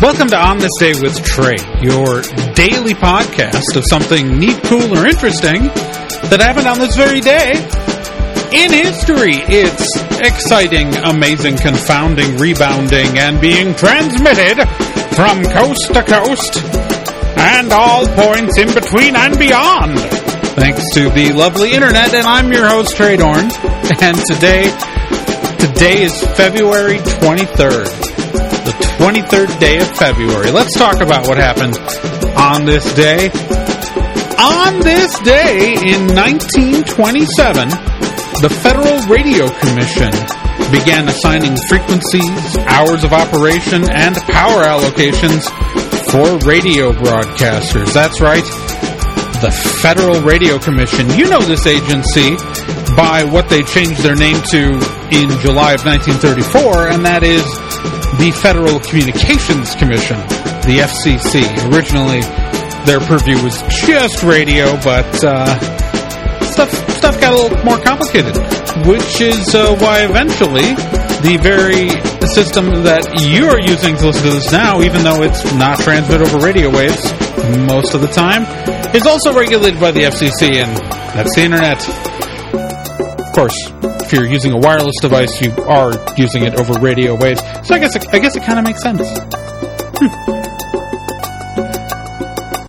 Welcome to On This Day with Trae, your daily podcast of something neat, cool, or interesting that happened on this very day in history. It's exciting, amazing, confounding, rebounding, and being transmitted from coast to coast and all points in between and beyond. Thanks to the lovely internet, and I'm your host, Trae Dorn. And today, today is February 23rd the 23rd day of February. Let's talk about what happened on this day. On this day in 1927, the Federal Radio Commission began assigning frequencies, hours of operation, and power allocations for radio broadcasters. That's right, the Federal Radio Commission. You know this agency by what they changed their name to in July of 1934, and that is the Federal Communications Commission, the FCC. Originally, their purview was just radio, but uh, stuff stuff got a little more complicated, which is uh, why eventually the very system that you are using to listen to this now, even though it's not transmitted over radio waves most of the time, is also regulated by the FCC, and that's the internet. Of course, if you're using a wireless device, you are using it over radio waves. So I guess it, I guess it kind of makes sense.